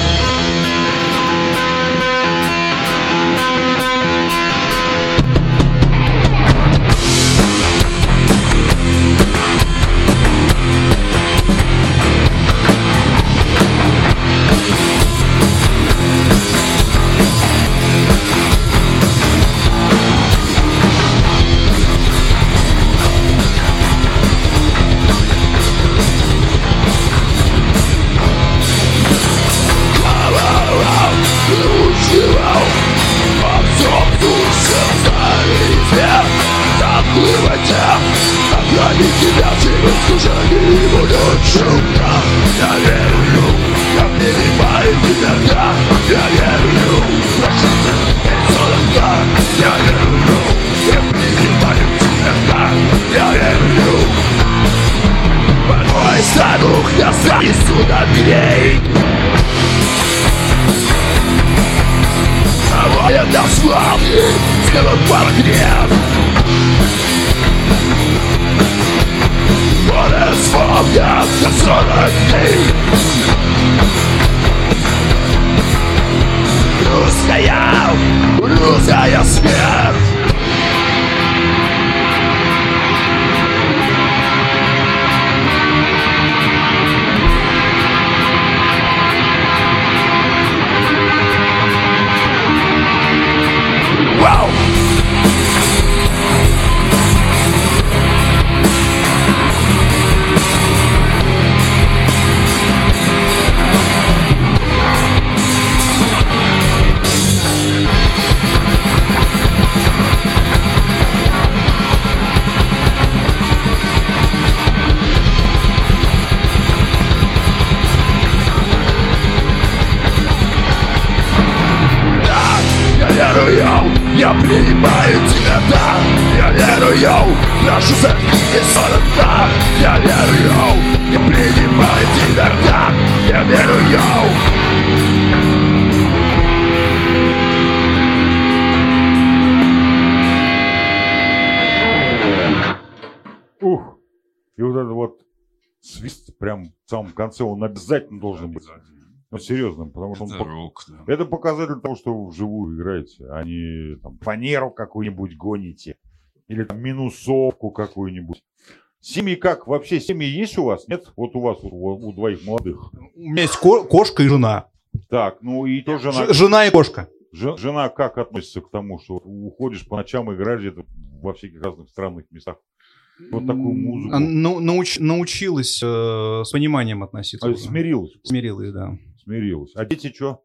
конце, он обязательно должен быть. Ну, серьезным, потому что он Это пок- рок, да. это показатель того, что вы вживую играете, а не там, фанеру какую-нибудь гоните. Или там минусовку какую-нибудь. Семьи как? Вообще семьи есть у вас? Нет? Вот у вас, у, у двоих молодых. У меня есть ко- кошка и жена. Так, ну и то жена. Ж- жена и кошка. Ж- Жена как относится к тому, что уходишь по ночам играть где-то во всяких разных странных местах? Вот такую музыку. Ну, науч- научилась э, с пониманием относиться. А, смирилась. Смирилась, да. Смирилась. А дети что?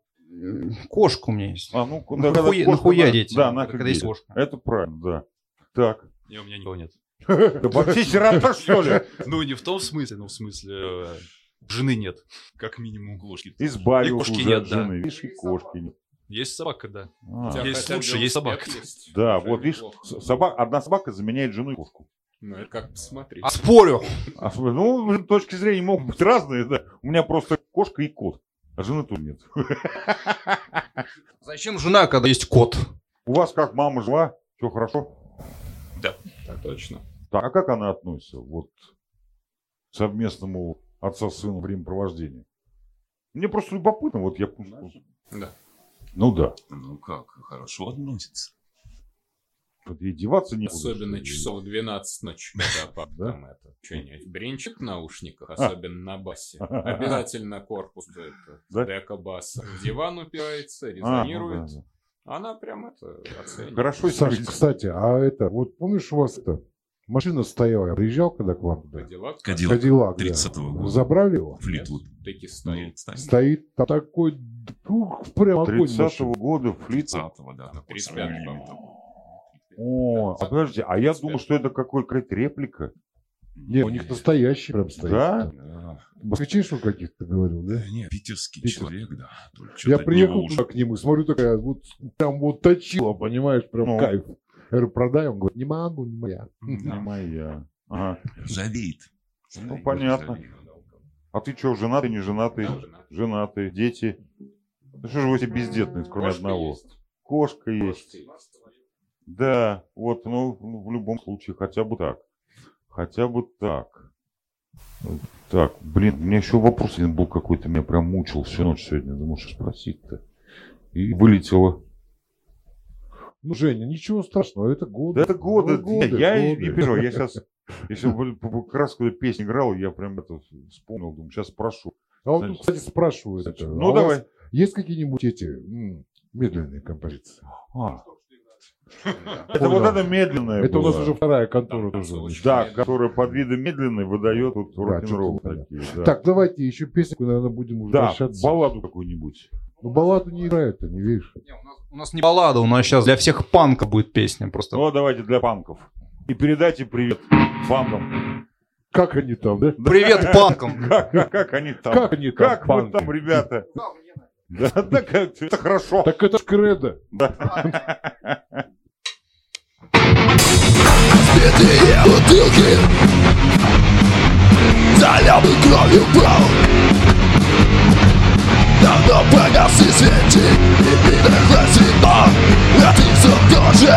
Кошка у меня есть. А, ну, Ну, нахуя- нахуя дети? Да, нафиг Когда есть кошка. Это правильно, да. Так. Не, у меня никого нет. Да вообще сирота, что ли? Ну, не в том смысле, но в смысле... э, Жены нет, как минимум кошки. Избавил И кошки нет, от да. жены. Видишь, и кошки нет. Есть собака, да. А, Есть лучше, есть собака. есть. Да, вот видишь, собак, одна собака заменяет жену и кошку. Ну, это как посмотреть. А спорю. А, с- ну, точки зрения могут быть разные, да. У меня просто кошка и кот, а жены тут нет. Зачем жена, когда есть кот? У вас как, мама жила? Все хорошо? Да, точно. Так, а как она относится вот к совместному отца с сыном времяпровождению? Мне просто любопытно, вот я... Да. Ну да. Ну как, хорошо относится. Вот ей деваться некуда. Особенно часов 12 ночи, когда папа Да? там это, что-нибудь, бренчик в наушниках, особенно на басе. Обязательно корпус это, Да? дека баса. В диван упирается, А, ну резонирует. да, да. Она прям это оценивает. Хорошо, Саш, кстати, а это, вот помнишь у вас это, машина стояла, я приезжал когда к вам туда? Кадиллак Кадиллак. Кадиллак, да. 30-го года. Забрали его? Флитвуд. таки стоит. кстати, Стоит там такой, ну, прям огонь 30-го машина. года флит. 30-го, да. такой 35 современный. О, а подожди, а я думал, что это какой-то реплика. Не, у них настоящий прям стоит. Да? Москвичей, что каких-то говорил, да? Да не, питерский Питерский. человек, да. Я приехал уже- туда к нему, смотрю, такая вот прям вот точила, понимаешь, прям Ну. кайф. Я говорю, продай, он говорит, не могу, не моя. Не моя. Ага. Ржавеет. Ну, понятно. А ты что, женатый, не женатый? Женатый, дети? Да что же вы все бездетные, кроме Кошка одного? есть. Кошка есть. Да, вот, ну, ну, в любом случае, хотя бы так. Хотя бы так. Так, блин, у меня еще вопрос один был какой-то, меня прям мучил всю ночь сегодня. Думал, что спросить-то. И вылетело. Ну, Женя, ничего страшного, это годы. Да это годы. Ну, я я годы. не переживай, я сейчас... Если бы как раз когда песня играл, я прям это вспомнил, думаю, сейчас спрошу. А вот тут, кстати, спрашивают. это, Ну, а давай. Есть какие-нибудь эти медленные композиции? А. Это вот это медленное Это у нас уже вторая контора тоже. очень Да, которая под видом медленной выдает вот рок-н-ролл Так, давайте еще песню, наверное, будем уже да балладу какую-нибудь. Ну, балладу не играют, не видишь. У, нас, не баллада, у нас сейчас для всех панка будет песня. Просто Ну, давайте для панков. И передайте привет панкам. Как они там, да? привет панкам. Как, как, как они там? Как они там, Как вы панки? там, ребята? Да, да, как, это хорошо. Так это ж кредо. Разбитые бутылки Заляпан кровью пол Давно погас и светик И перехлась вино А ты все тоже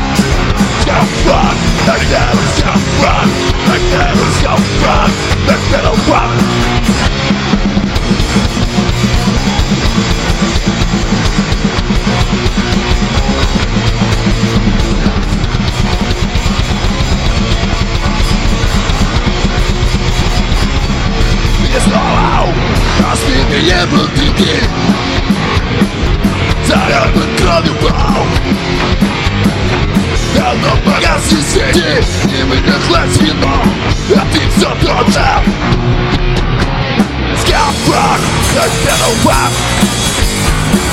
Let's go. run, let's go run, let's go run выдохлось вино А ты все тот же Скафак, как Metal Bug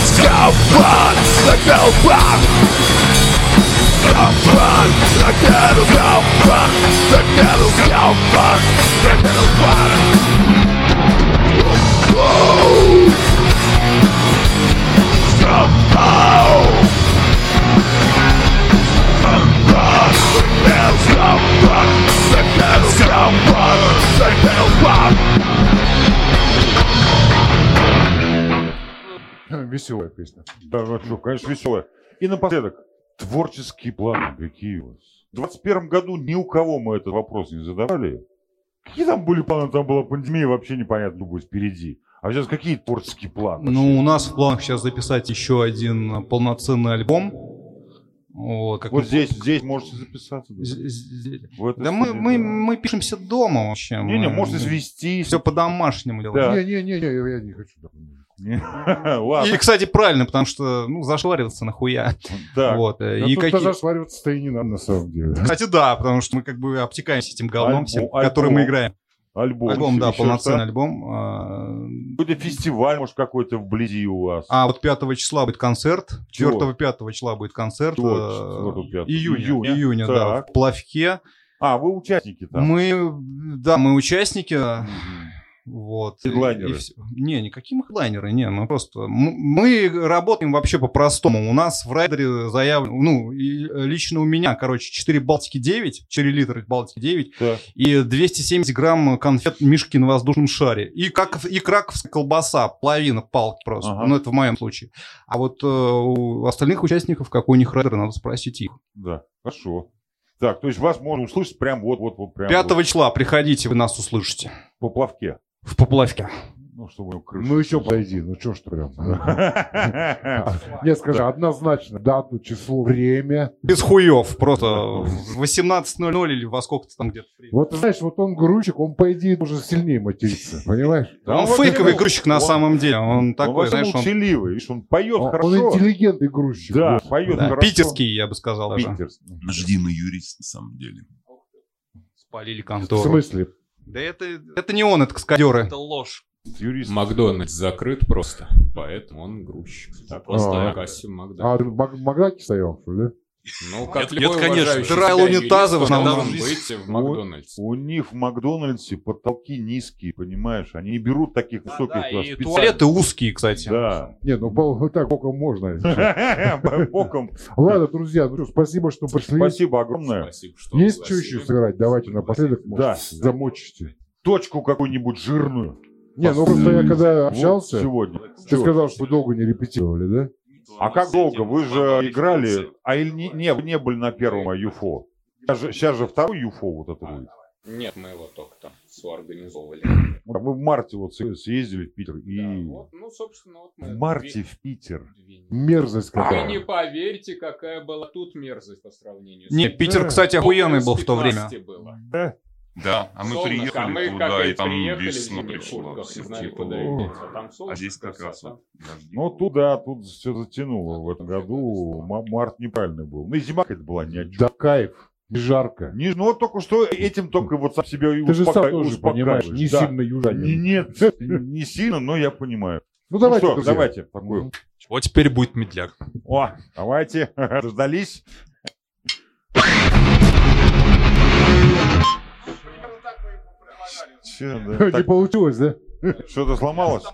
Скафак, как Metal Bug Скафак, как Metal Скафак, как Metal Скафак, как Metal Веселая песня. Да, ну что, конечно, веселая. И напоследок, творческие планы какие у вас? В 21 году ни у кого мы этот вопрос не задавали. Какие там были планы? Там была пандемия, вообще непонятно, что будет впереди. А сейчас какие творческие планы? Ну, у нас в планах сейчас записать еще один полноценный альбом. Вот, как Вот мы- здесь, здесь можете записаться. да. З- з- В этой Да мы, студии, мы, да. мы пишемся дома вообще. Не-не, Мы- можете свести. Все по-домашнему делаем. Да. Не-не-не, я не хочу. Ладно, И, кстати, правильно, потому что, ну, зашвариваться нахуя. так. Вот. э, Да И тут какие... даже свариваться-то и не надо, на самом деле. Кстати, да, потому что мы как бы обтекаемся этим говном всем, который мы играем. Альбом. Альбом, да, полноценный альбом. а, Какой-то фестиваль, может, какой-то вблизи у вас. А вот 5 числа будет концерт, Чего? 4-5 числа будет концерт. Э, 4-5? Июня, Июня. июня, да, в Плавке. А, вы участники там. Мы, да, мы участники, Мгм. Вот. Хедлайнеры. И- и всё. Не, никакие хедлайнеры, не, мы просто... Мы работаем вообще по-простому. У нас в райдере заявлено, ну, и лично у меня, короче, 4 Балтики 9, 4 литра Балтики 9, Так. и 270 грамм конфет Мишки на воздушном шаре. И, как, и краковская колбаса, половина палки просто. Ага. Ну, это в моем случае. А вот э, у остальных участников, какой у них райдер, надо спросить их. Да, хорошо. Так, то есть вас можно услышать прям вот-вот-вот прям 5 вот числа приходите, вы нас услышите. по плавке. В Поплавке. Ну, чтобы крышу. Ну еще подойди, ну что ж прям. Не, скажи, однозначно дату, число, время. Без хуев, просто в 18.00 или во сколько-то там где-то. Вот знаешь, вот он грузчик, он по идее должен сильнее материться, понимаешь? Да он фейковый грузчик на самом деле. Он такой, знаешь, он молчаливый, видишь, он поет Он, он хорошо. интеллигентный грузчик. Да, поет хорошо. питерский, я бы сказал даже. Питерский. Ждиный юрист, на самом деле. Спалили В контору. смысле? Да это, это не он, это каскадеры. Это ложь. Юрист. Макдональдс закрыт просто, поэтому он грузчик. Так А. Макдональдс. А ты в Мак- Макдаке стоял, что ли? Ну, как Нет, любой нет, конечно. себя унитазы в основном. быть в Макдональдсе. У них в Макдональдсе потолки низкие, понимаешь? Они не берут таких высоких Да, класс- и специально. туалеты узкие, кстати. Да. Не, ну по- вот так боком можно. Боком. Ладно, друзья, ну спасибо, что пришли. Спасибо огромное. Спасибо, что Есть что еще сыграть? Давайте напоследок, Да. замочите. Точку какую-нибудь жирную. Не, ну просто я когда общался, сегодня. ты сказал, что вы долго не репетировали, да? А как долго? Вы же играли, а или не, не, вы не были на первом ЮФО? Сейчас же, сейчас же второй ЮФО вот это будет. Нет, мы его только там соорганизовывали. Мы в марте вот съездили в Питер и... Да, вот, ну, собственно, вот мы... В марте две- в Питер. две. Мерзость Вы какая. не поверите, какая была тут мерзость по сравнению с... Не, Питер, Да. кстати, охуенный был в то время. 15 было. Да, а мы Солнышко, приехали а мы туда, и там весна пришла. куртках, не знали, типа. А там солнце, А здесь как раз вот дожди. Ну, туда, тут все затянуло в этом году. Март неправильный был. Ну, и зима какая-то была ни о чем. Да кайф, не жарко. Не, ну, вот только что этим только вот сам себя и Ты же сам тоже понимаешь, не. Да. сильно южанин. Нет, не сильно, но я понимаю. Ну Ну давайте, что, друзья. давайте такую. Вот теперь будет медляк. О, давайте, дождались. Че, да? Не Так, получилось, да? Что-то сломалось?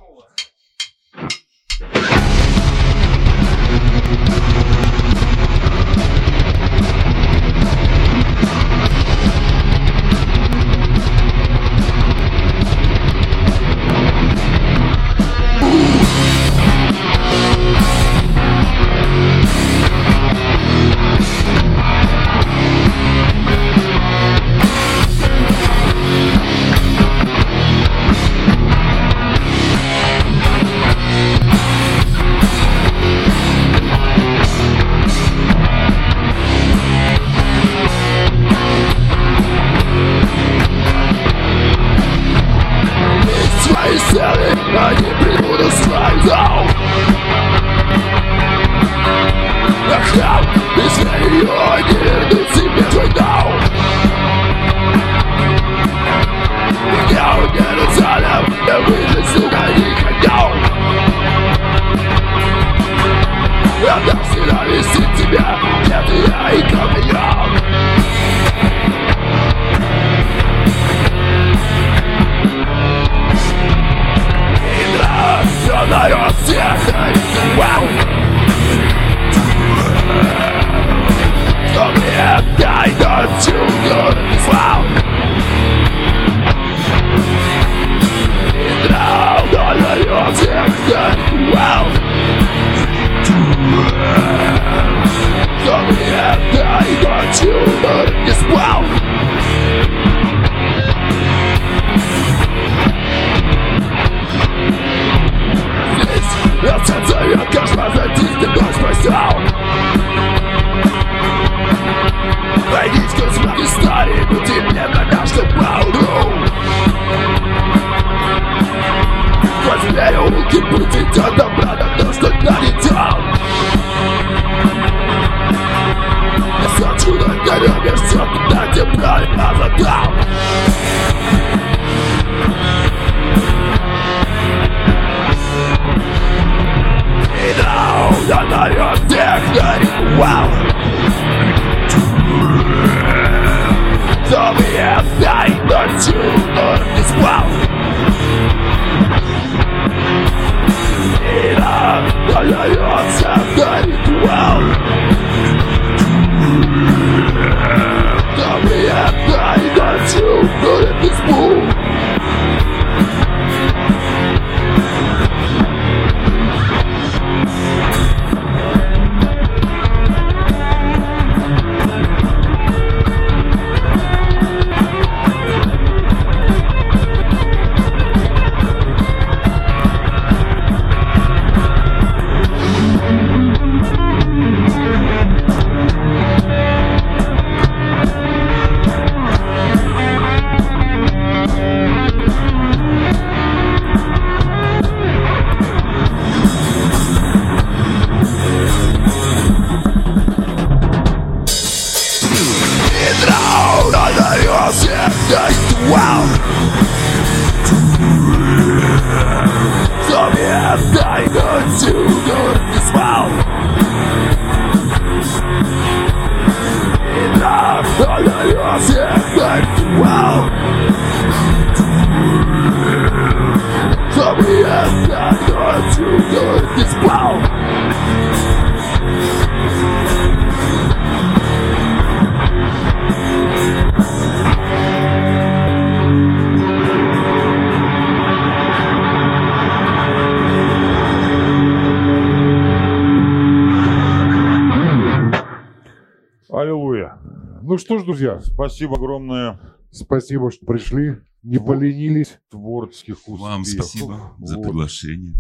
Спасибо огромное. спасибо, что пришли, не поленились. Творческих успехов. Вам спасибо за Вот. приглашение.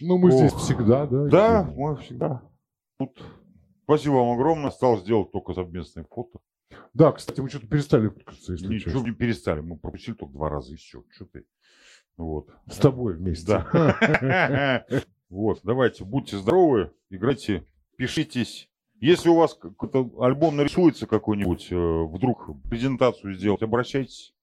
Ну, мы Ох. здесь всегда, да? Да, мы всегда. Тут. Спасибо вам огромное. Осталось сделать только совместное фото. Да, кстати, мы что-то перестали фоткаться, если Ничего честно. не перестали. Мы пропустили только два раза и все. Что ты? Вот. С тобой вместе. Да. Вот, давайте, будьте здоровы, играйте, пишитесь. Если у вас альбом нарисуется какой-нибудь, э, вдруг презентацию сделать, обращайтесь.